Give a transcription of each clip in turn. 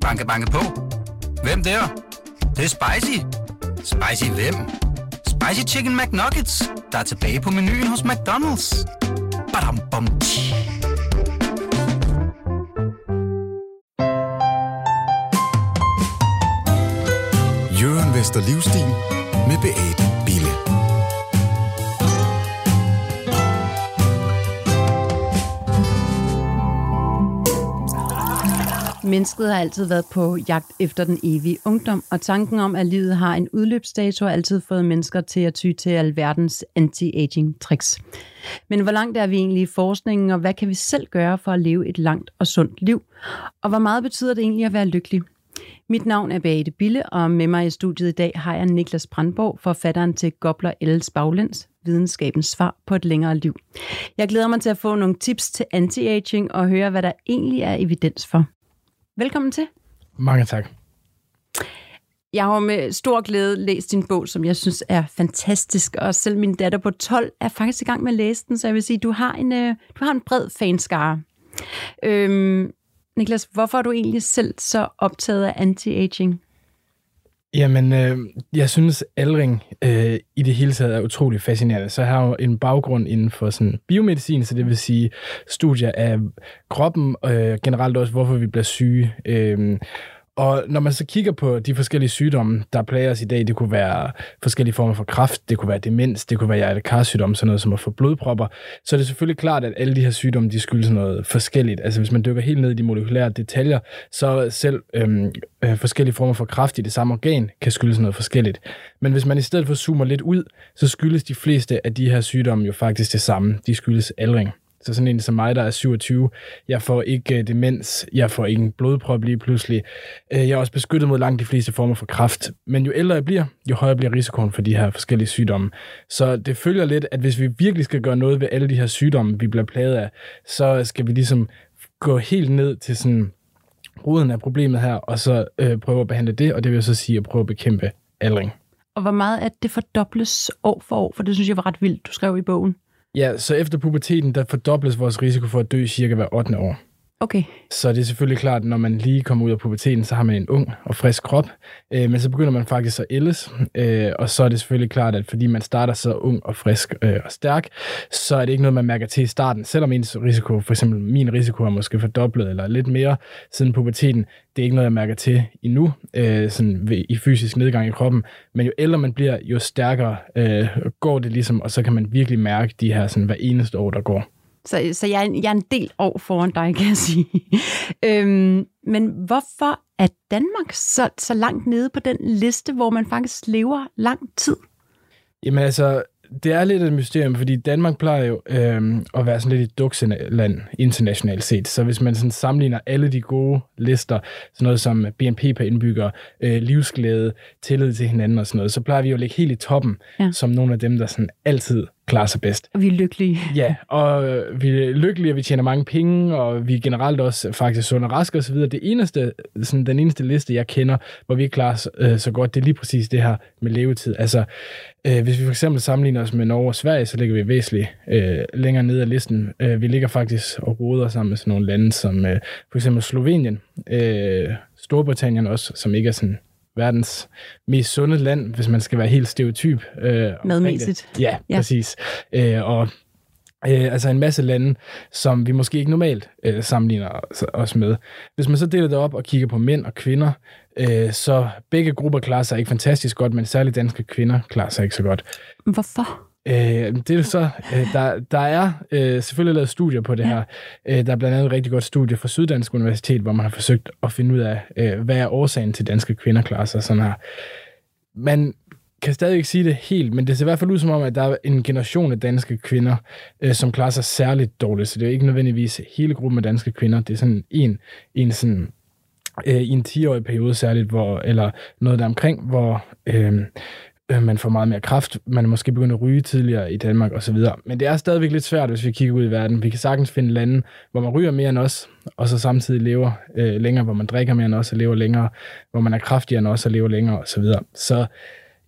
Banke, banke på. Hvem der? Det, det er spicy. Spicy hvem? Spicy Chicken McNuggets, der er tilbage på menuen hos McDonald's. Badum, bom, tji. Jørgen Vester Livstil med Beate Bille. Mennesket har altid været på jagt efter den evige ungdom, og tanken om, at livet har en udløbsdato, har altid fået mennesker til at ty til alverdens anti-aging tricks. Men hvor langt er vi egentlig i forskningen, og hvad kan vi selv gøre for at leve et langt og sundt liv? Og hvor meget betyder det egentlig at være lykkelig? Mit navn er Beate Bille, og med mig i studiet i dag har jeg Niklas Brandborg, forfatteren til Gobler Els Baglæns, videnskabens svar på et længere liv. Jeg glæder mig til at få nogle tips til anti-aging og høre, hvad der egentlig er evidens for. Velkommen til. Mange tak. Jeg har med stor glæde læst din bog, som jeg synes er fantastisk, og selv min datter på 12 er faktisk i gang med at læse den, så jeg vil sige, du har en, øh, du har en bred fanskare. Øhm, Niklas, hvorfor er du egentlig selv så optaget af anti-aging? Jamen, øh, jeg synes, aldring øh, i det hele taget er utrolig fascinerende. Så jeg har jo en baggrund inden for sådan biomedicin, så det vil sige studier af kroppen, og øh, generelt også, hvorfor vi bliver syge. Øh, og når man så kigger på de forskellige sygdomme, der plager os i dag, det kunne være forskellige former for kræft, det kunne være demens, det kunne være hjertekarsygdomme, sådan noget som at få blodpropper, så er det selvfølgelig klart, at alle de her sygdomme, de skyldes noget forskelligt. Altså hvis man dykker helt ned i de molekylære detaljer, så selv øhm, øh, forskellige former for kræft i det samme organ kan skyldes noget forskelligt. Men hvis man i stedet for zoomer lidt ud, så skyldes de fleste af de her sygdomme jo faktisk det samme. De skyldes aldring. Så sådan en som mig, der er 27, jeg får ikke øh, demens, jeg får ikke en blodprop lige pludselig. Øh, jeg er også beskyttet mod langt de fleste former for kræft. Men jo ældre jeg bliver, jo højere bliver risikoen for de her forskellige sygdomme. Så det følger lidt, at hvis vi virkelig skal gøre noget ved alle de her sygdomme, vi bliver plaget af, så skal vi ligesom gå helt ned til sådan roden af problemet her, og så øh, prøve at behandle det, og det vil så sige at prøve at bekæmpe aldring. Og hvor meget at det fordobles år for år? For det synes jeg var ret vildt, du skrev i bogen. Ja, så efter puberteten, der fordobles vores risiko for at dø cirka hver 8. år. Okay. Så det er selvfølgelig klart, at når man lige kommer ud af puberteten, så har man en ung og frisk krop, øh, men så begynder man faktisk at ældes, øh, og så er det selvfølgelig klart, at fordi man starter så ung og frisk øh, og stærk, så er det ikke noget, man mærker til i starten, selvom ens risiko, for eksempel min risiko er måske fordoblet eller lidt mere siden puberteten, det er ikke noget, jeg mærker til endnu, øh, sådan ved, i fysisk nedgang i kroppen, men jo ældre man bliver, jo stærkere øh, går det ligesom, og så kan man virkelig mærke de her sådan hver eneste år, der går. Så, så jeg, er, jeg er en del år foran dig, kan jeg sige. øhm, men hvorfor er Danmark så, så langt nede på den liste, hvor man faktisk lever lang tid? Jamen altså, det er lidt et mysterium, fordi Danmark plejer jo øh, at være sådan lidt et dukseland internationalt set. Så hvis man sådan sammenligner alle de gode lister, sådan noget som BNP per indbygger, øh, livsglæde, tillid til hinanden og sådan noget, så plejer vi jo at ligge helt i toppen, ja. som nogle af dem, der sådan altid klarer sig bedst. Og vi er lykkelige. Ja, og øh, vi er lykkelige, og vi tjener mange penge, og vi er generelt også faktisk sunde og raske osv. Det eneste, sådan den eneste liste, jeg kender, hvor vi klarer øh, så godt, det er lige præcis det her med levetid. Altså, øh, hvis vi for eksempel sammenligner os med Norge og Sverige, så ligger vi væsentligt øh, længere ned ad listen. Øh, vi ligger faktisk og roder sammen med sådan nogle lande som øh, for eksempel Slovenien, øh, Storbritannien også, som ikke er sådan verdens mest sunde land, hvis man skal være helt stereotyp. Øh, Madmæssigt. Ja, ja, præcis. Øh, og øh, altså en masse lande, som vi måske ikke normalt øh, sammenligner os med. Hvis man så deler det op og kigger på mænd og kvinder, øh, så begge grupper klarer sig ikke fantastisk godt, men særligt danske kvinder klarer sig ikke så godt. Hvorfor? Øh, det er så, øh, der, der er øh, selvfølgelig lavet studier på det her. Øh, der er blandt andet et rigtig godt studie fra Syddansk Universitet, hvor man har forsøgt at finde ud af, øh, hvad er årsagen til danske kvinder klarer sig sådan her. Man kan stadig ikke sige det helt, men det ser i hvert fald ud som om, at der er en generation af danske kvinder, øh, som klarer sig særligt dårligt. Så det er ikke nødvendigvis hele gruppen af danske kvinder. Det er sådan en, en sådan, øh, i en 10-årig periode særligt, hvor, eller noget der omkring, hvor øh, Øh, man får meget mere kraft, man er måske begyndt at ryge tidligere i Danmark osv. Men det er stadigvæk lidt svært, hvis vi kigger ud i verden. Vi kan sagtens finde lande, hvor man ryger mere end os, og så samtidig lever øh, længere, hvor man drikker mere end os og lever længere, hvor man er kraftigere end os og lever længere osv. Så, så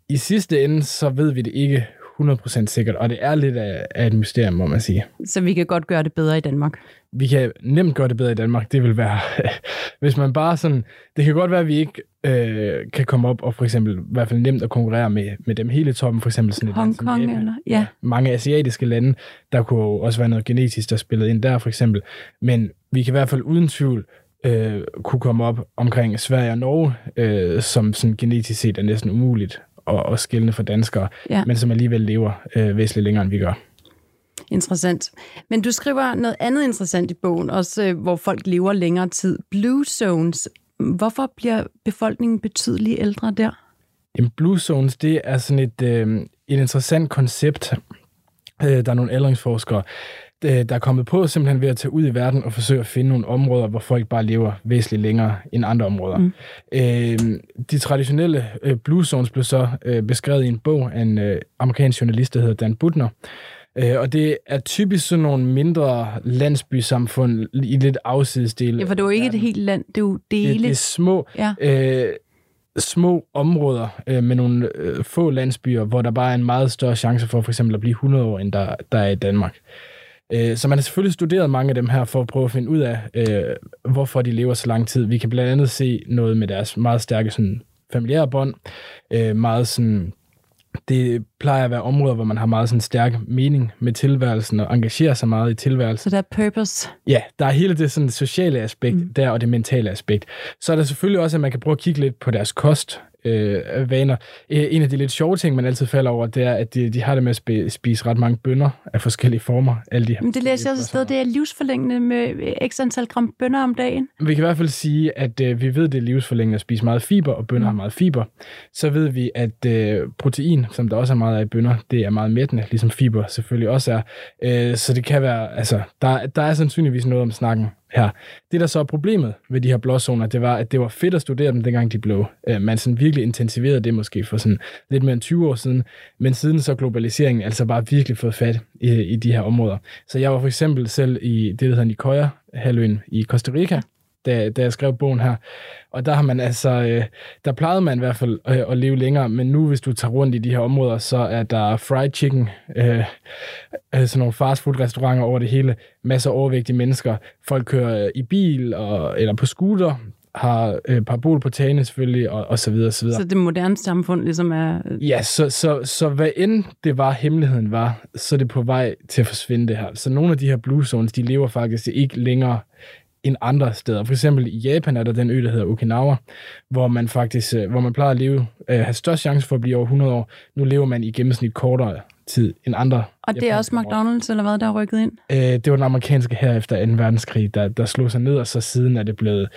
i sidste ende, så ved vi det ikke 100% sikkert, og det er lidt af, af et mysterium, må man sige. Så vi kan godt gøre det bedre i Danmark. Vi kan nemt gøre det bedre i Danmark. Det vil være, hvis man bare sådan, det kan godt være, at vi ikke øh, kan komme op og for eksempel, i hvert fald nemt at konkurrere med, med dem hele toppen, for eksempel sådan et land som Hongkong Japan. eller? Ja. mange asiatiske lande. Der kunne også være noget genetisk, der spillede ind der, for eksempel. Men vi kan i hvert fald uden tvivl øh, kunne komme op omkring Sverige og Norge, øh, som sådan genetisk set er næsten umuligt at, at skille for danskere, Ja. men som alligevel lever øh, væsentligt længere, end vi gør. Interessant. Men du skriver noget andet interessant i bogen, også øh, hvor folk lever længere tid. Blue zones. Hvorfor bliver befolkningen betydeligt ældre der? Jamen, Blue Zones, det er sådan et, øh, et interessant koncept. Øh, der er nogle aldringsforskere, øh, der er kommet på simpelthen ved at tage ud i verden og forsøge at finde nogle områder, hvor folk bare lever væsentligt længere end andre områder. Mm. Øh, de traditionelle øh, Blue Zones blev så øh, beskrevet i en bog af en øh, amerikansk journalist, der hedder Dan Butner. Øh, og det er typisk sådan nogle mindre landsbysamfund i lidt afsidesdele. Ja, for det er jo ikke et helt land, det er jo det, dele. det er små, Ja. øh, små områder øh, med nogle øh, få landsbyer, hvor der bare er en meget større chance for for eksempel at blive 100 år, end der, der er i Danmark. Øh, så man har selvfølgelig studeret mange af dem her for at prøve at finde ud af, øh, hvorfor de lever så lang tid. Vi kan blandt andet se noget med deres meget stærke sådan, familiære bånd, øh, meget sådan det plejer at være områder, hvor man har meget sådan stærk mening med tilværelsen og engagerer sig meget i tilværelsen. Så der er purpose. Ja, der er hele det sådan sociale aspekt mm. der, og det mentale aspekt. Så er der selvfølgelig også, at man kan prøve at kigge lidt på deres kost, øh, vaner. Øh, En af de lidt sjove ting, man altid falder over, det er, at de, de har det med at spi- spise ret mange bønner af forskellige former. Alle de her Men det læser jeg også et sted, det er livsforlængende med x antal gram bønner om dagen. Vi kan i hvert fald sige, at øh, vi ved, det er livsforlængende at spise meget fiber, og bønner har meget fiber. Så ved vi, at øh, protein, som der også er meget af i bønner, det er meget mættende, ligesom fiber selvfølgelig også er. Øh, så det kan være, altså, der, der er sandsynligvis noget om snakken her. Det, der så er problemet ved de her blåzoner, det var, at det var fedt at studere dem, dengang de blev. Øh, man sådan virkelig intensiverede det måske for sådan lidt mere end 20 år siden, men siden så globaliseringen altså bare virkelig fået fat i, i de her områder. Så jeg var for eksempel selv i det, der hedder Nicoya, halvøen i Costa Rica, da, da jeg skrev bogen her. Og der har man altså, øh, der plejede man i hvert fald øh, at leve længere, men nu hvis du tager rundt i de her områder, så er der fried chicken, øh, øh, sådan nogle fastfood restauranter over det hele, masser af overvægtige mennesker, folk kører øh, i bil og, eller på scooter, har øh, parabol på tagene selvfølgelig, og, og så videre, så videre. Så det moderne samfund ligesom er... Ja, så, så, så hvad end det var, hemmeligheden var, så er det på vej til at forsvinde det her. Så nogle af de her blue zones, de lever faktisk ikke længere end andre steder. For eksempel i Japan er der den ø, der hedder Okinawa, hvor man faktisk, øh, hvor man plejer at leve, øh, have størst chance for at blive over 100 år. Nu lever man i gennemsnit kortere tid end andre. Og det er også. McDonald's, eller hvad, der er rykket ind? Øh, det var den amerikanske her efter 2. verdenskrig, der, der slog sig ned, og så siden er det blevet...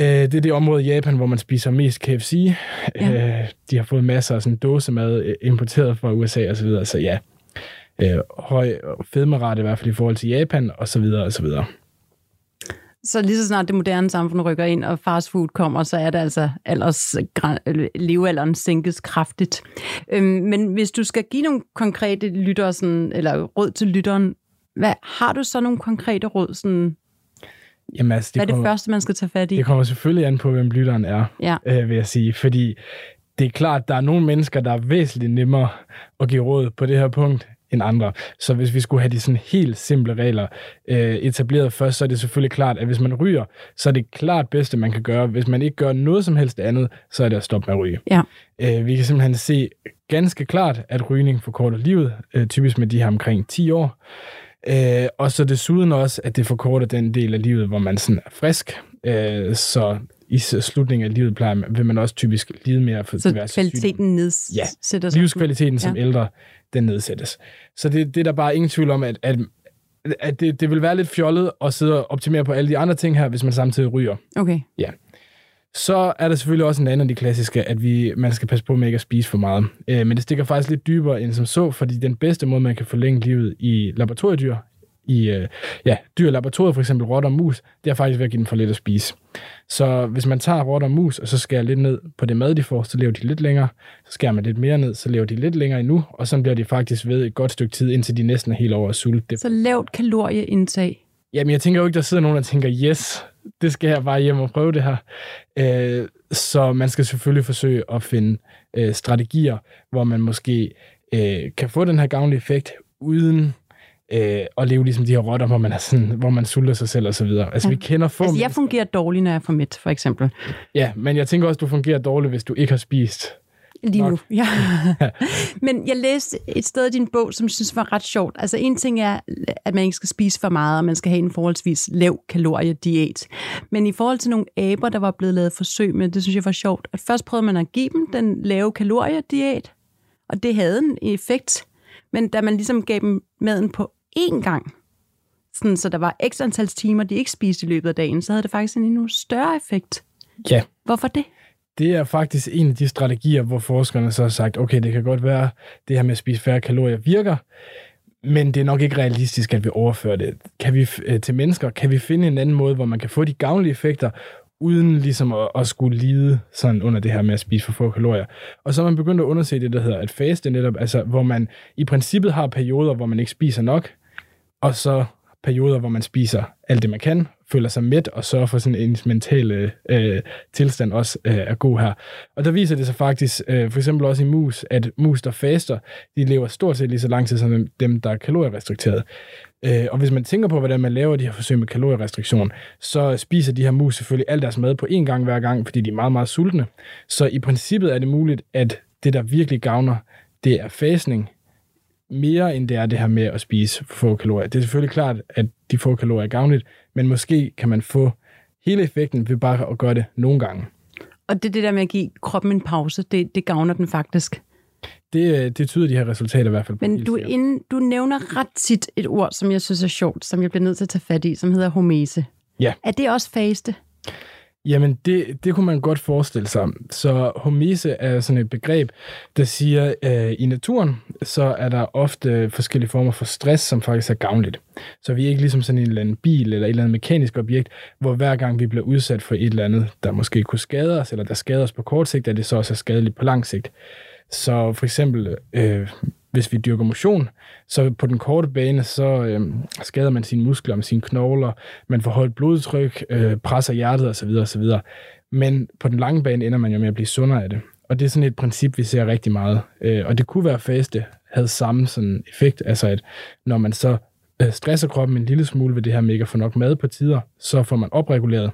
Øh, det er det område i Japan, hvor man spiser mest KFC. Ja. Øh, de har fået masser af sådan dåsemad øh, importeret fra USA og så videre, så ja. Øh, høj fedmerate i hvert fald i forhold til Japan, og så videre, og så videre. Så lige så snart det moderne samfund rykker ind, og fastfood kommer, så er det altså alders, levealderen sænkes kraftigt. Øhm, men hvis du skal give nogle konkrete lytter, sådan, eller råd til lytteren, hvad, har du så nogle konkrete råd? Sådan, Jamen, altså, det, hvad er det kommer, første, man skal tage fat i? det kommer selvfølgelig an på, hvem lytteren er. Ja. øh, vil jeg sige. Fordi det er klart, der er nogle mennesker, der er væsentligt nemmere at give råd på det her punkt end andre. Så hvis vi skulle have de sådan helt simple regler øh, etableret først, så er det selvfølgelig klart, at hvis man ryger, så er det klart bedste, man kan gøre. Hvis man ikke gør noget som helst andet, så er det at stoppe med at ryge. Ja. Øh, vi kan simpelthen se ganske klart, at rygning forkorter livet, øh, typisk med de her omkring 10 år. Øh, og så desuden også, at det forkorter den del af livet, hvor man sådan er frisk. Øh, så i slutningen af livet plejer man, vil man også typisk lide mere for Så diverse sygdomme. kvaliteten nedsætter sig. Livskvaliteten som Ja. ældre, den nedsættes. Så det, det er der bare ingen tvivl om, at, at, at det, det vil være lidt fjollet at sidde og optimere på alle de andre ting her, hvis man samtidig ryger. Okay. Så er der selvfølgelig også en anden af de klassiske, at vi, man skal passe på med ikke at spise for meget. Øh, men det stikker faktisk lidt dybere end som så, fordi den bedste måde, man kan forlænge livet i laboratoriedyr, i øh, ja, dyr laboratoriet, for eksempel rotter og mus, det er faktisk ved at give dem for lidt at spise. Så hvis man tager rotter og mus, og så skærer lidt ned på det mad, de får, så lever de lidt længere. Så skærer man lidt mere ned, så lever de lidt længere endnu, og så bliver de faktisk ved et godt stykke tid, indtil de næsten er helt over at sulte. Så lavt kalorieindtag. Jamen, jeg tænker jo ikke, der sidder nogen, der tænker, yes, det skal jeg bare hjem og prøve det her. Øh, så man skal selvfølgelig forsøge at finde øh, strategier, hvor man måske øh, kan få den her gavnlige effekt, uden øh, at leve ligesom de her rotter, hvor man, er sådan, hvor man sulter sig selv og så videre. Altså, Ja. vi kender få Altså, jeg mennesker- fungerer dårligt, når jeg er for mæt, for eksempel. Ja, men jeg tænker også, du fungerer dårligt, hvis du ikke har spist. Lige nu, ja. Men jeg læste et sted i din bog, som jeg synes var ret sjovt. Altså en ting er, at man ikke skal spise for meget, og man skal have en forholdsvis lav kaloriediæt. Men i forhold til nogle aber, der var blevet lavet forsøg med, det synes jeg var sjovt, at først prøvede man at give dem den lave kaloriediæt, og det havde en effekt. Men da man ligesom gav dem maden på én gang, sådan, så der var x antal timer, de ikke spiste i løbet af dagen, så havde det faktisk en endnu større effekt. Ja, Hvorfor det? det er faktisk en af de strategier, hvor forskerne så har sagt, okay, det kan godt være, det her med at spise færre kalorier virker, men det er nok ikke realistisk, at vi overfører det kan vi, øh, til mennesker. Kan vi finde en anden måde, hvor man kan få de gavnlige effekter, uden ligesom at, at skulle lide sådan under det her med at spise for få kalorier. Og så er man begyndt at undersøge det, der hedder at faste netop, altså hvor man i princippet har perioder, hvor man ikke spiser nok, og så perioder, hvor man spiser alt det, man kan, føler sig mæt og sørger for sådan ens mentale øh, tilstand også øh, er god her. Og der viser det sig faktisk, øh, for eksempel også i mus, at mus, der faster, de lever stort set lige så lang tid som dem, der er kalorierestrikteret. Øh, og hvis man tænker på, hvordan man laver de her forsøg med kalorierestriktion, så spiser de her mus selvfølgelig al deres mad på én gang hver gang, fordi de er meget, meget sultne. Så i princippet er det muligt, at det, der virkelig gavner, det er fasning, mere end det er det her med at spise for få kalorier. Det er selvfølgelig klart, at de få kalorier er gavnligt, men måske kan man få hele effekten ved bare at gøre det nogle gange. Og det er det der med at give kroppen en pause, det, det gavner den faktisk. Det, øh, det tyder de her resultater i hvert fald på. Men du, inden, du nævner ret tit et ord, som jeg synes er sjovt, som jeg bliver nødt til at tage fat i, som hedder homese. Ja. Er det også faste? Jamen, det, det kunne man godt forestille sig. Så homise er sådan et begreb, der siger, at i naturen, så er der ofte forskellige former for stress, som faktisk er gavnligt. Så vi er ikke ligesom sådan en eller anden bil eller et eller andet mekanisk objekt, hvor hver gang vi bliver udsat for et eller andet, der måske kunne skade os, eller der skader os på kort sigt, er det så også er skadeligt på lang sigt. Så for eksempel, øh, hvis vi dyrker motion, så på den korte bane, så øh, skader man sine muskler med sine knogler, man får højt blodtryk, øh, presser hjertet osv. osv. Men på den lange bane ender man jo med at blive sundere af det. Og det er sådan et princip, vi ser rigtig meget. Øh, og det kunne være faste havde samme sådan effekt, altså at når man så øh, stresser kroppen en lille smule ved det her med ikke at få nok mad på tider, så får man opreguleret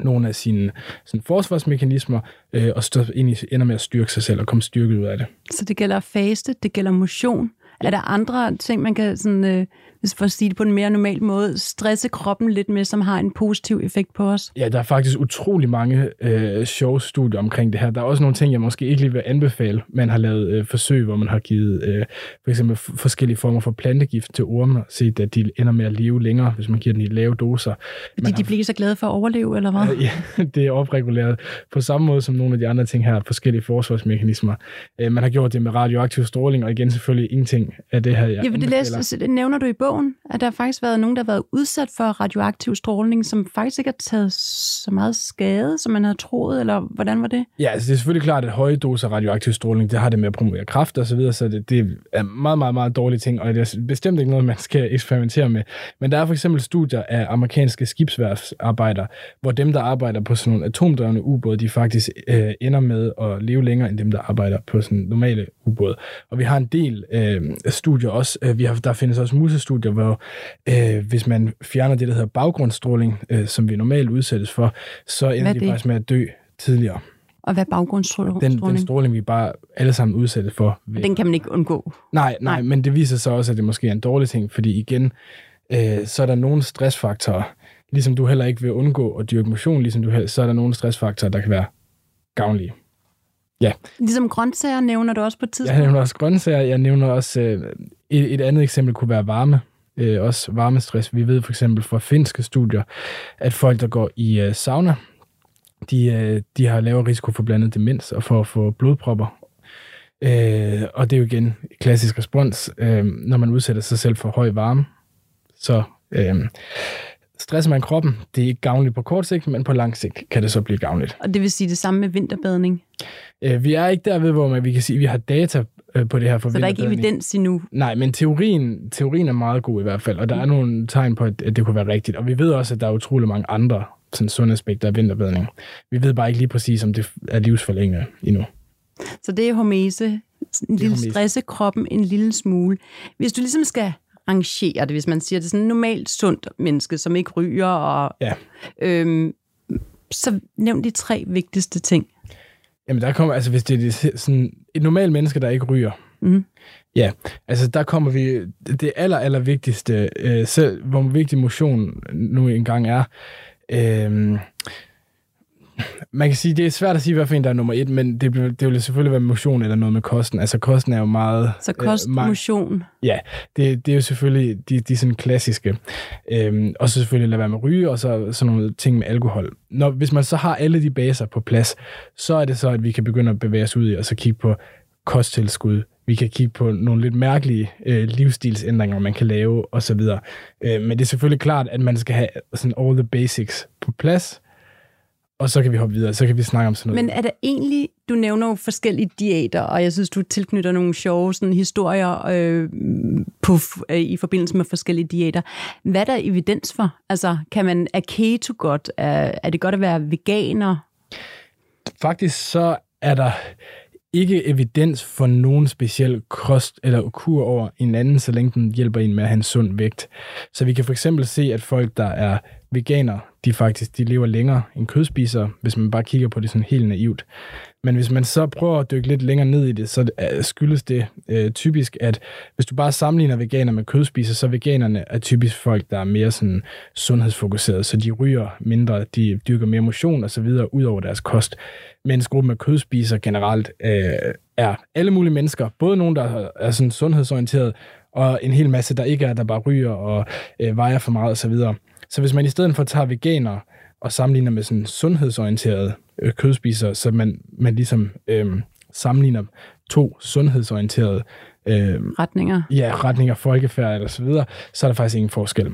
nogle af sine sådan forsvarsmekanismer, øh, og stå ind i, ender med at styrke sig selv og komme styrket ud af det. Så det gælder faste, det gælder motion. Er der andre ting, man kan, sådan, øh, hvis for at sige det på en mere normal måde, stresse kroppen lidt med, som har en positiv effekt på os? Ja, der er faktisk utrolig mange øh, sjove studier omkring det her. Der er også nogle ting, jeg måske ikke lige vil anbefale. Man har lavet øh, forsøg, hvor man har givet øh, for eksempel forskellige former for plantegift til orme, og set, at de ender med at leve længere, hvis man giver dem i lave doser. Fordi Man de bliver så glade for at overleve, eller hvad? Ja, det er opreguleret på samme måde som nogle af de andre ting her, forskellige forsvarsmekanismer. Øh, man har gjort det med radioaktiv stråling, og igen selvfølgelig ingenting af det her, jeg Ja, for det, læste, det nævner du i bogen, at der har faktisk været nogen, der har været udsat for radioaktiv stråling, som faktisk ikke har taget så meget skade, som man havde troet, eller hvordan var det? Ja, altså det er selvfølgelig klart, at høje doser radioaktiv stråling, det har det med at promovere kræft og så videre, så det, det er meget, meget, meget dårlige ting, og det er bestemt ikke noget, man skal eksperimentere med. Men der er for eksempel studier af amerikanske skibsværfsarbejdere, hvor dem, der arbejder på sådan nogle atomdrevne ubåde, de faktisk øh, ender med at leve længere end dem, der arbejder på sådan normale ubåde. Og vi har en del øh, studier også. Øh, vi har, der findes også musestudier, hvor øh, hvis man fjerner det, der hedder baggrundsstråling, øh, som vi normalt udsættes for, så ender er de faktisk med at dø tidligere. Og hvad er baggrundsstråling? Den, den stråling, vi bare alle sammen udsættes for. Ved. den kan man ikke undgå. Nej, nej, Nej. nej, men det viser sig også, at det måske er en dårlig ting, fordi igen, øh, så er der nogle stressfaktorer, ligesom du heller ikke vil undgå at dyrke motion, ligesom du heller, så er der nogle stressfaktorer, der kan være gavnlige. Ligesom grøntsager nævner du også på et Jeg tidspunkt. nævner også grøntsager, jeg nævner også, øh, et, et andet eksempel kunne være varme, øh, også varmestress. Vi ved for eksempel fra finske studier, at folk, der går i øh, sauna, de, øh, de har lavere risiko for blandt andet demens og for at få blodpropper. Øh, og det er jo igen klassisk respons, øh, når man udsætter sig selv for høj varme. Så øh, stresser man kroppen, det er ikke gavnligt på kort sigt, men på lang sigt kan det så blive gavnligt. Og det vil sige det samme med vinterbadning. Øh, vi er ikke derved, hvor man, vi kan sige, at vi har data øh, på det her for Så der er ikke evidens endnu. Nej, men teorien, teorien er meget god i hvert fald, og der er nogle tegn på, at, det kunne være rigtigt. Og vi ved også, at der er utrolig mange andre sådan, sundhedsaspekter af vinterbadning. Vi ved bare ikke lige præcis, om det er livsforlængende endnu. Så det er homese, en lille stresse kroppen en lille smule. Hvis du ligesom skal rangere det, hvis man siger det er sådan en normalt sundt menneske, som ikke ryger, og, Ja. øhm, så nævn de tre vigtigste ting. Jamen, der kommer, altså hvis det er sådan et normalt menneske, der ikke ryger, Mhm. ja, altså der kommer vi, det aller, aller vigtigste, øh, selv hvor vigtig motion nu engang er, øh, man kan sige, det er svært at sige, hvad for en, der er nummer et, men det, det vil selvfølgelig være motion eller noget med kosten. Altså kosten er jo meget... Så kost, øh, ma- motion. Ja, det, det er jo selvfølgelig de, de sådan klassiske. Øhm, og så selvfølgelig lade være med ryge, og så sådan nogle ting med alkohol. Når, hvis man så har alle de baser på plads, så er det så, at vi kan begynde at bevæge os ud i, og så kigge på kosttilskud. Vi kan kigge på nogle lidt mærkelige øh, livsstilsændringer, man kan lave, osv. Øh, men det er selvfølgelig klart, at man skal have sådan all the basics på plads, og så kan vi hoppe videre, så kan vi snakke om sådan noget. Men er der egentlig, du nævner jo forskellige diæter, og jeg synes, du tilknytter nogle sjove sådan, historier øh, på, øh, i forbindelse med forskellige diæter. Hvad er der evidens for? Altså, kan man, er keto godt? Er, er det godt at være veganer? faktisk så er der ikke evidens for nogen speciel kost eller kur over en anden, så længe den hjælper en med at have en sund vægt. Så vi kan for eksempel se, at folk, der er veganer, de faktisk de lever længere end kødspisere, hvis man bare kigger på det sådan helt naivt. Men hvis man så prøver at dykke lidt længere ned i det, så skyldes det øh, typisk, at hvis du bare sammenligner veganer med kødspisere, så veganerne er typisk folk, der er mere sådan sundhedsfokuseret, så de ryger mindre, de dyrker mere motion og så videre ud over deres kost. Mens gruppen af kødspisere generelt øh, er alle mulige mennesker, både nogen, der er sådan sundhedsorienteret, og en hel masse, der ikke er, der bare ryger og øh, vejer for meget og så videre. Så hvis man i stedet for tager veganer og sammenligner med sådan sundhedsorienterede øh, kødspisere, så man, man ligesom øh, sammenligner to sundhedsorienterede øh, Retninger? ja, retninger, folkefærd eller så videre, så er der faktisk ingen forskel.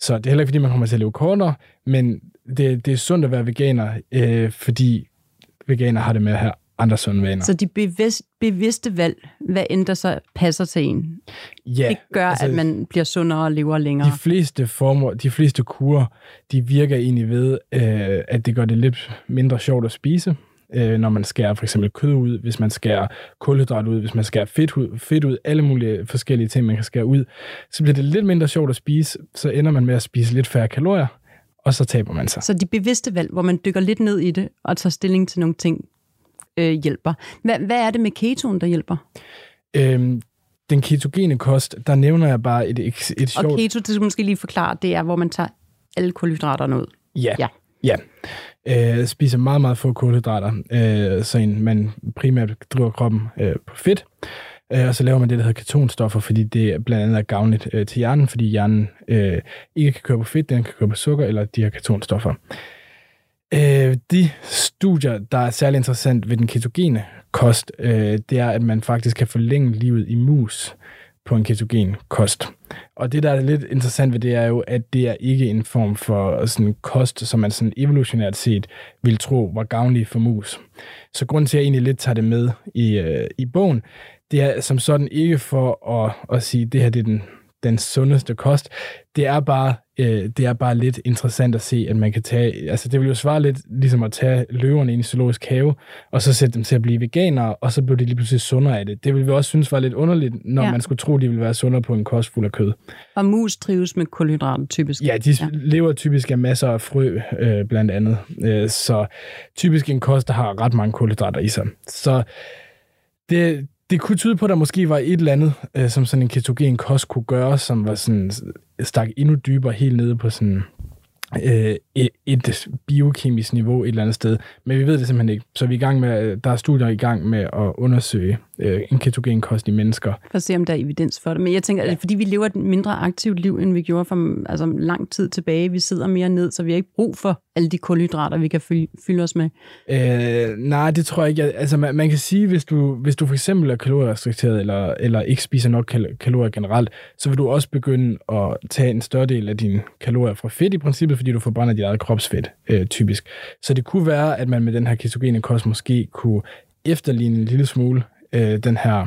Så det er heller ikke, fordi man kommer til at leve kortere, men det, det er sundt at være veganer, øh, fordi veganer har det med at have andre sunde vaner. Så de bevidst, bevidste valg, hvad end der så passer til en, ja, det gør, altså, at man bliver sundere og lever længere. De fleste former, de fleste kurer, de virker egentlig ved, øh, at det gør det lidt mindre sjovt at spise, øh, når man skærer for eksempel kød ud, hvis man skærer kulhydrat ud, hvis man skærer fedt ud, fedt ud, alle mulige forskellige ting, man kan skære ud, så bliver det lidt mindre sjovt at spise, så ender man med at spise lidt færre kalorier, og så taber man sig. Så de bevidste valg, hvor man dykker lidt ned i det og tager stilling til nogle ting, øh, hjælper. Hvad, hvad er det med ketoen, der hjælper? Øhm, den ketogene kost, der nævner jeg bare et, et, et sjovt... Og keto, det skal måske lige forklare, det er, hvor man tager alle kulhydraterne ud. Ja. Ja. ja. Øh, spiser meget, meget få kulhydrater, øh, så en, man primært driver kroppen øh, på fedt. Øh, og så laver man det, der hedder ketonstoffer, fordi det blandt andet er gavnligt øh, til hjernen, fordi hjernen øh, ikke kan køre på fedt, den kan køre på sukker eller de her ketonstoffer. Øh, de studier, der er særlig interessant ved den ketogene kost, øh, det er, at man faktisk kan forlænge livet i mus på en ketogen kost. Og det, der er lidt interessant ved det, er jo, at det er ikke en form for sådan kost, som man sådan evolutionært set vil tro var gavnlig for mus. Så grunden til, at jeg egentlig lidt tager det med i, øh, i bogen, det er som sådan ikke for at, at sige, at det her det er den, den sundeste kost. Det er bare øh, det er bare lidt interessant at se, at man kan tage, altså det vil jo svare lidt ligesom at tage løverne ind i zoologisk have, og så sætte dem til at blive veganere, og så bliver de lige pludselig sundere af det. Det vil vi også synes var lidt underligt, når ja. man skulle tro, de ville være sundere på en kost fuld af kød. Og mus trives med kulhydrater typisk. Ja, de ja. lever typisk af masser af frø, øh, blandt andet. Øh, så typisk en kost, der har ret mange kulhydrater i sig. Så det, det kunne tyde på, at der måske var et eller andet, øh, som sådan en ketogen kost kunne gøre, som var sådan, stak endnu dybere helt nede på sådan øh, et, et biokemisk niveau et eller andet sted. Men vi ved det simpelthen ikke. Så vi er i gang med, øh, der er studier i gang med at undersøge øh, en ketogen kost i mennesker. For at se, om der er evidens for det. Men jeg tænker, at det er, fordi vi lever et mindre aktivt liv, end vi gjorde for altså, lang tid tilbage. Vi sidder mere ned, så vi har ikke brug for alle de kulhydrater, vi kan fylde, fylde os med. Øh, nej, det tror jeg ikke. Altså, man, man kan sige, hvis du, hvis du for eksempel er kalorierestrikteret, eller, eller ikke spiser nok kal- kalorier generelt, så vil du også begynde at tage en større del af dine kalorier fra fedt i princippet, fordi du forbrænder dit eget kropsfedt, øh, typisk. Så det kunne være, at man med den her ketogene kost måske kunne efterligne en lille smule øh, den her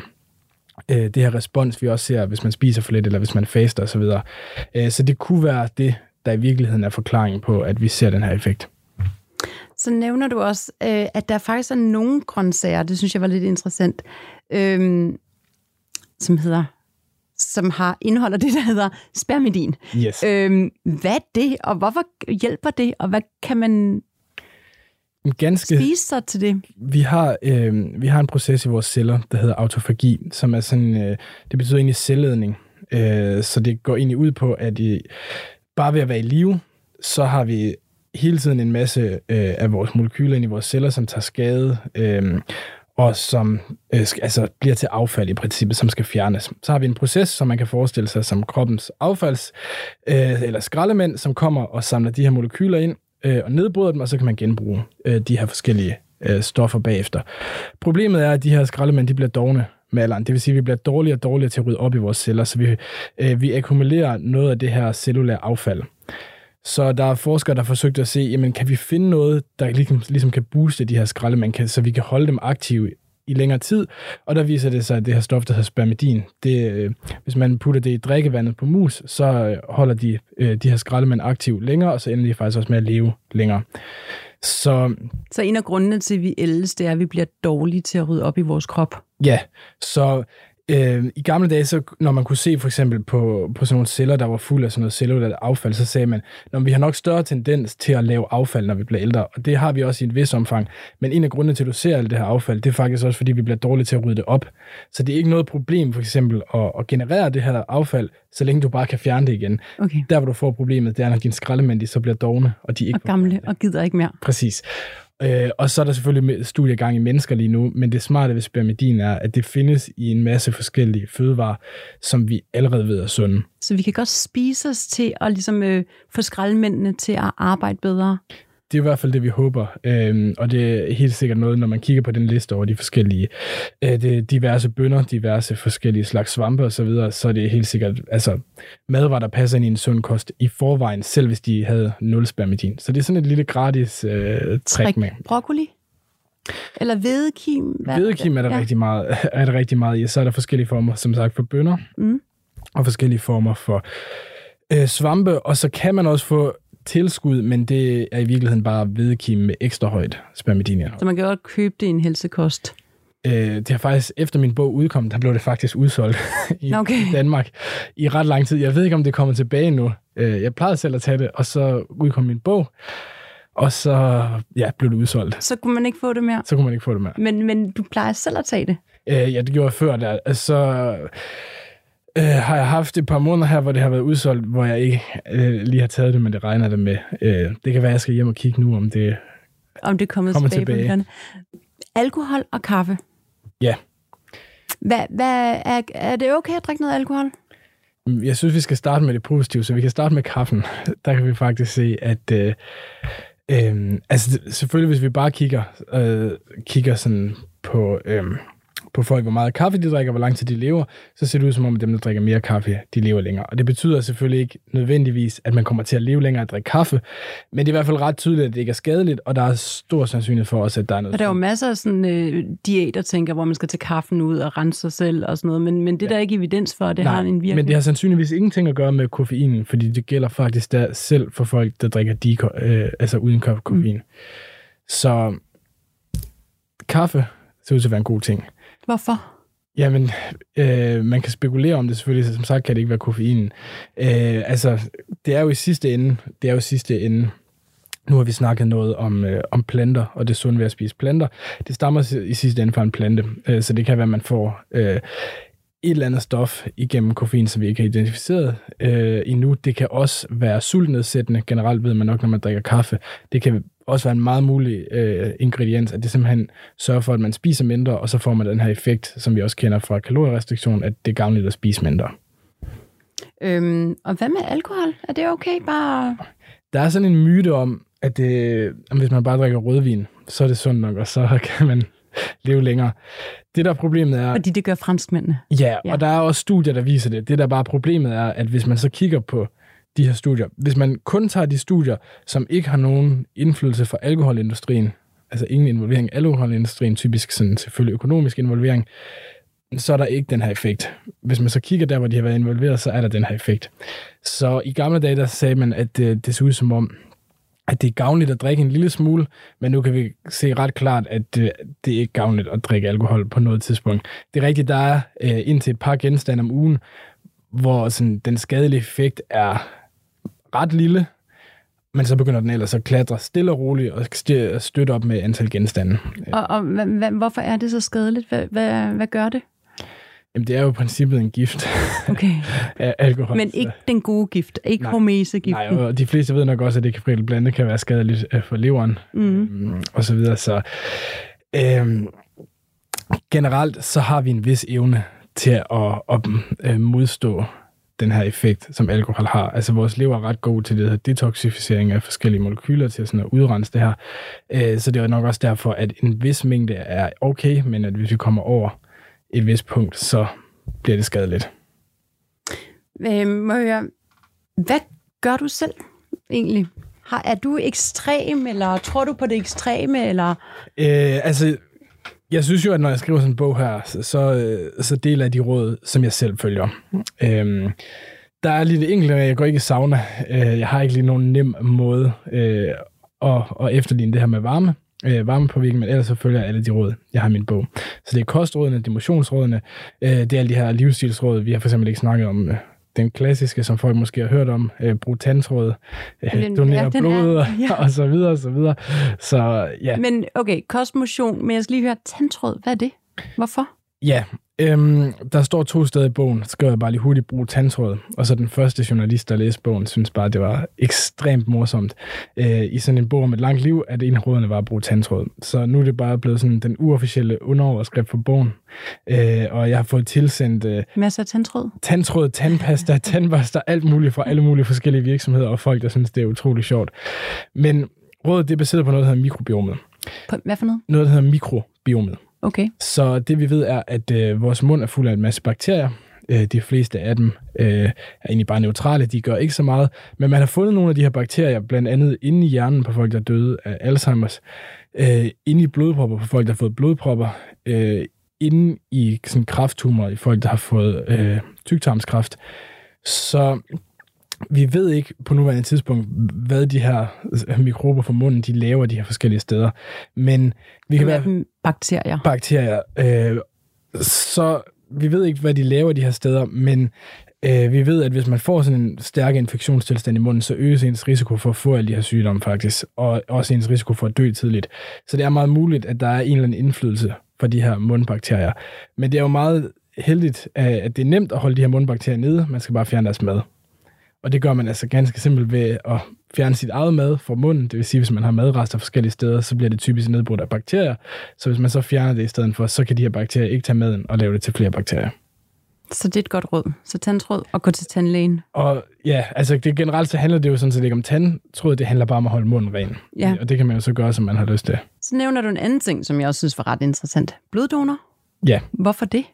øh, det her respons, vi også ser, hvis man spiser for lidt, eller hvis man faster osv. Så, øh, så det kunne være det, der i virkeligheden er forklaringen på, at vi ser den her effekt. Så nævner du også, øh, at der faktisk er nogle grøntsager, det synes jeg var lidt interessant, øhm, som hedder som har indeholder det, der hedder spermidin. Yes. Øhm, hvad er det, og hvorfor hjælper det, og hvad kan man ganske, spise sig til det? vi, har, øh, vi har en proces i vores celler, der hedder autofagi, som er sådan, øh, det betyder egentlig celledning. Øh, så det går egentlig ud på, at i, bare ved at være i live, så har vi hele tiden en masse øh, af vores molekyler ind i vores celler, som tager skade, øh, og som øh, altså, bliver til affald i princippet, som skal fjernes. Så har vi en proces, som man kan forestille sig som kroppens affalds, øh, eller skraldemænd, som kommer og samler de her molekyler ind, øh, og nedbryder dem, og så kan man genbruge øh, de her forskellige øh, stoffer bagefter. Problemet er, at de her skraldemænd, de bliver dogne med alderen. Det vil sige, at vi bliver dårligere og dårligere til at rydde op i vores celler, så vi, øh, vi akkumulerer noget af det her cellulære affald. Så der er forskere, der har forsøgt at se, jamen, kan vi finde noget, der ligesom, ligesom kan booste de her skraldemænd, så vi kan holde dem aktive i længere tid. Og der viser det sig, at det her stof, der hedder spermidin, det, øh, hvis man putter det i drikkevandet på mus, så øh, holder de, øh, de her skraldemænd aktive længere, og så ender de faktisk også med at leve længere. Så Så en af grundene til, at vi ældes, det er, at vi bliver dårlige til at rydde op i vores krop. Ja, så øh, i gamle dage, så, når man kunne se for eksempel på, på sådan nogle celler, der var fulde af sådan noget cellulært affald, så sagde man, at vi har nok større tendens til at lave affald, når vi bliver ældre, og det har vi også i et vis omfang. Men en af grundene til, at du ser alt det her affald, det er faktisk også, fordi vi bliver dårlige til at rydde det op. Så det er ikke noget problem for eksempel at, at generere det her affald, så længe du bare kan fjerne det igen. Okay. Der, hvor du får problemet, det er, når dine skraldemænd de så bliver dogne, og de ikke Og gamle, og gider ikke mere. Præcis. Øh, og så er der selvfølgelig studier i gang i mennesker lige nu, men det smarte ved spermidin er, at det findes i en masse forskellige fødevarer, som vi allerede ved er sunde. Så vi kan godt spise os til at ligesom, øh, få skraldemændene til at arbejde bedre. Det er i hvert fald det, vi håber, øhm, og det er helt sikkert noget, når man kigger på den liste over de forskellige øh, det diverse bønder, diverse forskellige slags svampe osv., så, videre, så er det helt sikkert altså, madvarer, der passer ind i en sund kost i forvejen, selv hvis de havde nul spermidin. Så det er sådan et lille gratis øh, trick med. Broccoli? Eller hvedekim? Hvedekim er der, ja. rigtig meget, er der rigtig meget i. Så er der forskellige former, som sagt, for bønder, Mm. og forskellige former for øh, svampe, og så kan man også få tilskud, men det er i virkeligheden bare hvedekim med ekstra højt spermidinindhold. Så man kan godt købe det i en helsekost. Øh, det har faktisk, efter min bog udkom, der blev det faktisk udsolgt i, Okay. Danmark i ret lang tid. Jeg ved ikke, om det kommer tilbage nu. Øh, jeg plejede selv at tage det, og så udkom min bog, og så ja, blev det udsolgt. Så kunne man ikke få det mere. Så kunne man ikke få det med. Men, men du plejer selv at tage det. Øh, ja, det gjorde jeg før der. Så øh, har jeg haft et par måneder her, hvor det har været udsolgt, hvor jeg ikke øh, lige har taget det, men det regner det med. Øh, det kan være, at jeg skal hjem og kigge nu, om det... Om det er kommet Kommer tilbage, tilbage. Alkohol og kaffe. Ja, Hvad, hvad, er, er det okay at drikke noget alkohol? jeg synes, vi skal starte med det positive, så vi kan starte med kaffen. Der kan vi faktisk se, at... Øh, øh, altså, selvfølgelig, hvis vi bare kigger, øh, kigger sådan på... Øh, på folk, hvor meget kaffe de drikker, hvor lang tid de lever, så ser det ud som om, at dem, der drikker mere kaffe, de lever længere. Og det betyder selvfølgelig ikke nødvendigvis, at man kommer til at leve længere at drikke kaffe, men det er i hvert fald ret tydeligt, at det ikke er skadeligt, og der er stor sandsynlighed for også, at der er noget Og der er jo masser af sådan, øh, diæter, tænker, hvor man skal tage kaffen ud og rense sig selv og sådan noget, men, men det ja. der er ikke evidens for, at det Nej, har en virkning. men det har sandsynligvis ingenting at gøre med koffeinen, fordi det gælder faktisk der selv for folk, der drikker de, øh, altså uden ko- koffein. Mm. Så kaffe ser ud til at være en god ting. Hvorfor? Jamen, øh, man kan spekulere om det selvfølgelig, så som sagt kan det ikke være koffeinen. Øh, altså, det er jo i sidste ende, det er jo i sidste ende, nu har vi snakket noget om, øh, om planter, og det sunde sundt ved at spise planter. Det stammer i sidste ende fra en plante, øh, så det kan være, at man får øh, et eller andet stof igennem koffein, som vi ikke har identificeret øh, endnu. Det kan også være sultnedsættende. Generelt ved man nok, når man drikker kaffe. Det kan også være en meget mulig øh, ingrediens, at det simpelthen sørger for, at man spiser mindre, og så får man den her effekt, som vi også kender fra kalorierestriktion, at det er gavnligt at spise mindre. Øhm, og hvad med alkohol? Er det okay bare... Der er sådan en myte om, at det, at hvis man bare drikker rødvin, så er det sundt nok, og så kan man leve længere. Det, der er problemet er... Fordi det gør franskmændene. Ja, Ja. og der er også studier, der viser det. Det, der bare problemet er, at hvis man så kigger på de her studier, hvis man kun tager de studier, som ikke har nogen indflydelse fra alkoholindustrien, altså ingen involvering af alkoholindustrien, typisk sådan selvfølgelig økonomisk involvering, så er der ikke den her effekt. Hvis man så kigger der, hvor de har været involveret, så er der den her effekt. Så i gamle dage, der sagde man, at det, det så ud som om, at det er gavnligt at drikke en lille smule, men nu kan vi se ret klart, at det, det er ikke gavnligt at drikke alkohol på noget tidspunkt. Det er rigtigt, der er øh, indtil et par genstande om ugen, hvor sådan, den skadelige effekt er ret lille, men så begynder den ellers at klatre stille og roligt og st- støtte op med antal genstande. Og, og hva, hva, hvorfor er det så skadeligt? Hvad, hvad, hvad gør det? Jamen, det er jo i princippet en gift Okay. af alkohol. Men ikke den gode gift, ikke Nej. hormesegiften. Nej, og de fleste ved nok også, at det kan blandt kan være skadeligt øh, for leveren, Mm. mm. og så videre. Så øhm, generelt så har vi en vis evne til at, at øh, modstå den her effekt, som alkohol har. Altså vores lever er ret god til det her detoxificering af forskellige molekyler til sådan at udrense det her. Øh, så det er nok også derfor, at en vis mængde er okay, men at hvis vi kommer over et vis punkt, så bliver det skadeligt. Øh, må jeg, hvad gør du selv egentlig? Har, er du ekstrem, eller tror du på det ekstreme, eller... Øh, altså, jeg synes jo, at når jeg skriver sådan en bog her, så, så, øh, så deler jeg de råd, som jeg selv følger. Øhm, der er lige det enkelte, jeg går ikke i sauna. Øh, jeg har ikke lige nogen nem måde øh, at, at efterligne det her med varme. Øh, varmepåvirkning, men ellers så følger jeg alle de råd, jeg har i min bog. Så det er kostrådene, det er motionsrådene, øh, det er alle de her livsstilsråd. Vi har for eksempel ikke snakket om øh, den klassiske, som folk måske har hørt om, øh, brug tandtråd, øh, donere ja, blod, er- og, ja. og så videre, og så videre. Så ja, Men okay, kostmotion, men jeg skal lige høre, tandtråd, hvad er det? Hvorfor? Ja, øhm, der står to steder i bogen, så skal jeg bare lige hurtigt bruge tandtråd. Og så den første journalist, der læste bogen, synes bare, det var ekstremt morsomt. Øh, I sådan en bog om et langt liv, at en af rådene var at bruge tandtråd. Så nu er det bare blevet sådan den uofficielle underoverskrift for bogen. Øh, og jeg har fået tilsendt øh, Masser af tandtråd? tandtråd, tandpasta, tandbørster, alt muligt fra alle mulige forskellige virksomheder og folk, der synes, det er utrolig sjovt. Men rådet det er baseret på noget, der hedder mikrobiomet. På, hvad for noget? Noget, der hedder mikrobiomet. Okay. Så det vi ved er, at øh, vores mund er fuld af en masse bakterier. Øh, de fleste af dem øh, er egentlig bare neutrale, de gør ikke så meget. Men man har fundet nogle af de her bakterier, blandt andet inde i hjernen på folk, der er døde af Alzheimer's, øh, inde i blodpropper på folk, der har fået blodpropper, øh, inde i sådan krafttumor i folk, der har fået øh, tyktarmskræft. Så vi ved ikke på nuværende tidspunkt, hvad de her mikrober fra munden, de laver de her forskellige steder. Men vi kan være dem bakterier? bakterier. Øh, så vi ved ikke, hvad de laver de her steder, men øh, vi ved, at hvis man får sådan en stærk infektionstilstand i munden, så øges ens risiko for at få alle de her sygdomme faktisk, og også ens risiko for at dø tidligt. Så det er meget muligt, at der er en eller anden indflydelse fra de her mundbakterier. Men det er jo meget heldigt, øh, at det er nemt at holde de her mundbakterier nede. Man skal bare fjerne deres mad. Og det gør man altså ganske simpelt ved at fjerne sit eget mad fra munden. Det vil sige, hvis man har madrester forskellige steder, så bliver det typisk nedbrudt af bakterier. Så hvis man så fjerner det i stedet for, så kan de her bakterier ikke tage maden og lave det til flere bakterier. Så det er et godt råd. Så tandtråd og gå til tandlægen. Og ja, altså det, generelt så handler det jo sådan set ikke om tandtråd, det handler bare om at holde munden ren. Ja. Og det kan man jo så gøre, som man har lyst til. Så nævner du en anden ting, som jeg også synes var ret interessant. Bloddonor. Ja, Hvorfor det?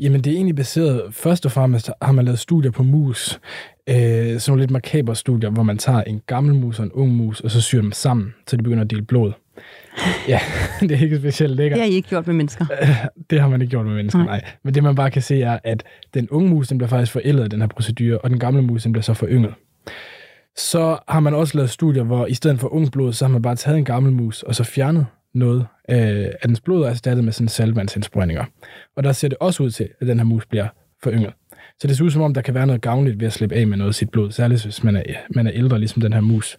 Jamen, det er egentlig baseret, først og fremmest har man lavet studier på mus, øh, sådan nogle lidt makabre studier, hvor man tager en gammel mus og en ung mus, og så syr dem sammen, så de begynder at dele blod. Ja, det er ikke specielt lækkert. Det har I ikke gjort med mennesker. Det har man ikke gjort med mennesker, Nej. nej. Men det man bare kan se er, at den unge mus, den bliver faktisk forældet af den her procedure, og den gamle mus, den bliver så forynget. Så har man også lavet studier, hvor i stedet for ung blod, så har man bare taget en gammel mus, og så fjernet noget øh, af dens blod, er erstattet med sådan saltvandsindsprøjninger. Og der ser det også ud til, at den her mus bliver foryngret. Så det ser ud som om, der kan være noget gavnligt ved at slippe af med noget af sit blod, særligt hvis man er, man er ældre, ligesom den her mus.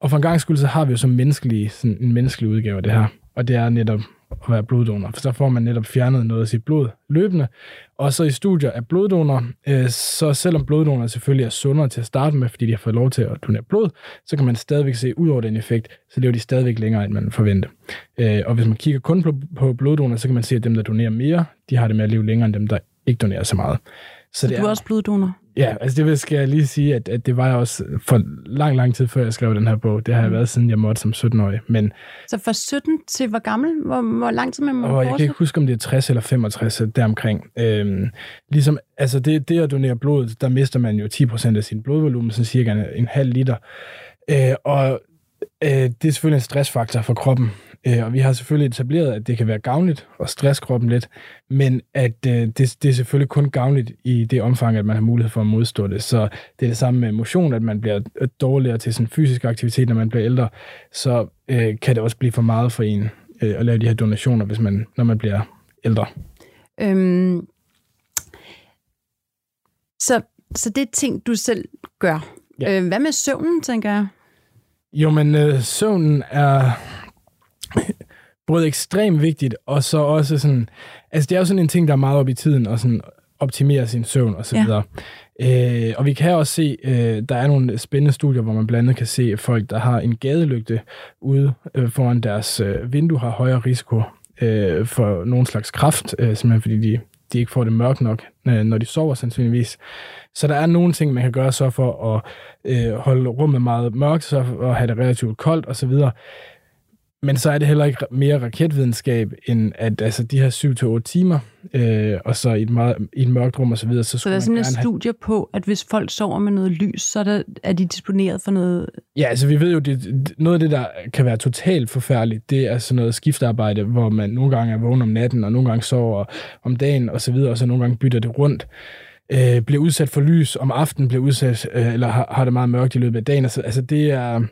Og for en gang skyld, så har vi jo som menneskelige, sådan en menneskelig udgave af det her. Og det er netop at være bloddonor. For så får man netop fjernet noget af sit blod løbende. Og så i studier af bloddonor, øh, så selvom bloddonorer selvfølgelig er sundere til at starte med, fordi de har fået lov til at donere blod, så kan man stadigvæk se, ud over den effekt, så lever de stadigvæk længere, end man forventer. Øh, og hvis man kigger kun på, på bloddonor, så kan man se, at dem, der donerer mere, de har det med at leve længere, end dem, der ikke donerer så meget. Så Du er også bloddonor. Ja, altså det vil- skal jeg lige sige, at, at det var jeg også for lang, lang tid før jeg skrev den her bog. Det har jeg været siden jeg måtte som 17-årig. Men Så fra 17 til hvor gammel? Hvor, hvor lang tid man må og jeg kan ikke huske, om det er 60 eller 65 deromkring. Øhm, ligesom, altså det, det at donere blod, der mister man jo 10% af sin blodvolumen, sådan cirka en, en halv liter. Øh, og øh, det er selvfølgelig en stressfaktor for kroppen. Øh, og vi har selvfølgelig etableret, at det kan være gavnligt og stresse kroppen lidt, men at øh, det, det er selvfølgelig kun gavnligt i det omfang, at man har mulighed for at modstå det. Så det er det samme med motion, at man bliver dårligere til sådan fysisk aktivitet, når man bliver ældre, så øh, kan det også blive for meget for en øh, at lave de her donationer, hvis man, når man bliver ældre. Øhm, så, så det er ting, du selv gør. Ja. Øh, hvad med søvnen, tænker jeg? Jo, men øh, søvnen er både ekstremt vigtigt, og så også sådan... Altså, det er jo sådan en ting, der er meget op i tiden, og sådan optimere sin søvn og så videre. Ja. Øh, og vi kan også se, øh, der er nogle spændende studier, hvor man blandt andet kan se, at folk, der har en gadelygte ude øh, foran deres øh, vindue, har højere risiko øh, for nogen slags kraft, øh, simpelthen fordi de, de ikke får det mørkt nok, øh, når de sover sandsynligvis. Så der er nogle ting, man kan gøre så for at øh, holde rummet meget mørkt, så for at have det relativt koldt osv., men så er det heller ikke mere raketvidenskab, end at altså, de her 7-8 timer, øh, og så i et, meget, i et mørkt rum og så videre. Så, så der er studie have... på, at hvis folk sover med noget lys, så er, der, er de disponeret for noget... Ja, altså vi ved jo, det, noget af det, der kan være totalt forfærdeligt, det er sådan noget skiftarbejde, hvor man nogle gange er vågen om natten, og nogle gange sover om dagen og så videre, og så nogle gange bytter det rundt øh, bliver udsat for lys om aftenen, bliver udsat, øh, eller har, har det meget mørkt i løbet af dagen. Altså, altså det er,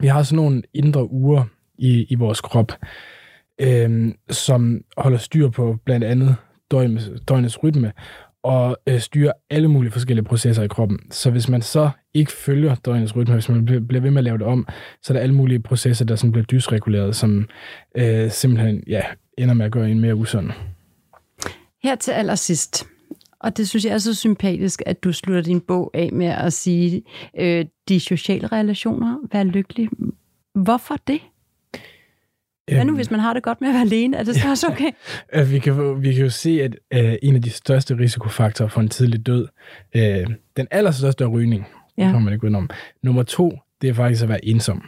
vi har sådan nogle indre uger, i, i vores krop, øh, som holder styr på blandt andet døgnets, døgnets rytme, og øh, styrer alle mulige forskellige processer i kroppen. Så hvis man så ikke følger døgnets rytme, hvis man bliver ved med at lave det om, så er der alle mulige processer, der sådan bliver dysreguleret, som øh, simpelthen ja, ender med at gøre en mere usund. Her til allersidst, og det synes jeg er så sympatisk, at du slutter din bog af med at sige, øh, de sociale relationer, vær lykkelig. Hvorfor det? Hvad nu, øhm. hvis man har det godt med at være alene? Er det så også okay? vi, kan, vi kan jo se, at uh, en af de største risikofaktorer for en tidlig død, uh, den allerstørste er rygning, ja. kan man ikke udenom. Nummer to, det er faktisk at være ensom.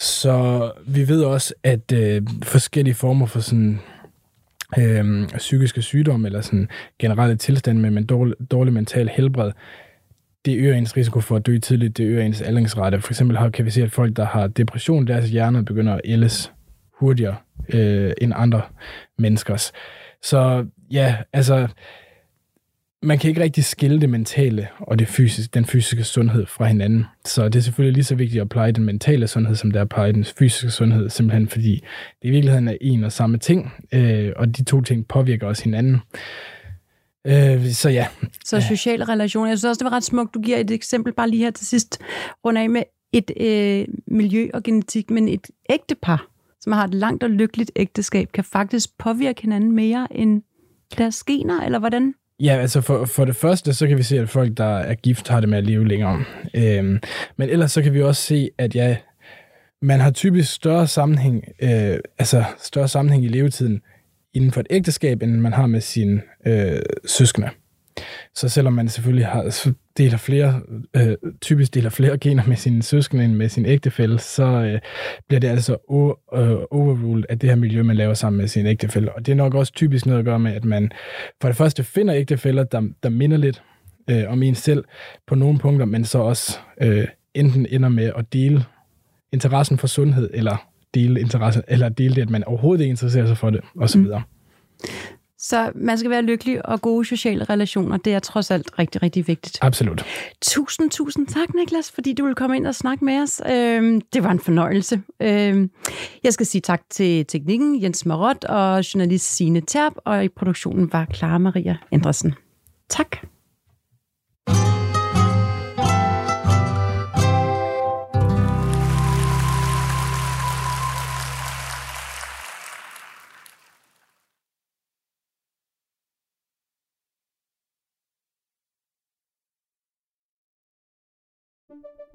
Så vi ved også, at uh, forskellige former for sådan uh, psykiske sygdomme, eller sådan generelle tilstand med en dårlig, dårlig mental helbred, det øger ens risiko for at dø tidligt, det øger ens aldringsrate. For eksempel kan vi se, at folk, der har depression, deres hjerner begynder at ældes hurtigere øh, end andre menneskers. Så ja, altså, man kan ikke rigtig skille det mentale og det fysiske, den fysiske sundhed fra hinanden. Så det er selvfølgelig lige så vigtigt at pleje den mentale sundhed, som det er at pleje den fysiske sundhed, simpelthen fordi det i virkeligheden er en og samme ting, øh, og de to ting påvirker også hinanden. Øh, så ja. Så sociale relationer. Jeg synes også, det var ret smukt. Du giver et eksempel bare lige her til sidst, rundt af med et øh, miljø og genetik, men et ægte par som har et langt og lykkeligt ægteskab, kan faktisk påvirke hinanden mere end deres gener, eller hvordan? Ja, altså for, for det første, så kan vi se, at folk, der er gift, har det med at leve længere. Øhm, men ellers så kan vi også se, at ja, man har typisk større sammenhæng, øh, altså større sammenhæng i levetiden inden for et ægteskab, end man har med sine øh, søskende. Så selvom man selvfølgelig har, deler flere, øh, typisk deler flere gener med sine søskende end med sin ægtefælle, så øh, bliver det altså o- øh, overruled af det her miljø, man laver sammen med sin ægtefælle. Og det er nok også typisk noget at gøre med, at man for det første finder ægtefælder, der, der minder lidt øh, om en selv på nogle punkter, men så også øh, enten ender med at dele interessen for sundhed, eller dele, interesse, eller dele det, at man overhovedet ikke interesserer sig for det, osv. Mm. Så man skal være lykkelig og gode sociale relationer. Det er trods alt rigtig, rigtig vigtigt. Absolut. Tusind, tusind tak, Niklas, fordi du vil komme ind og snakke med os. Øhm, det var en fornøjelse. Øhm, jeg skal sige tak til teknikken Jens Marot og journalist Signe Terp, og i produktionen var Clara Maria Andresen. Tak.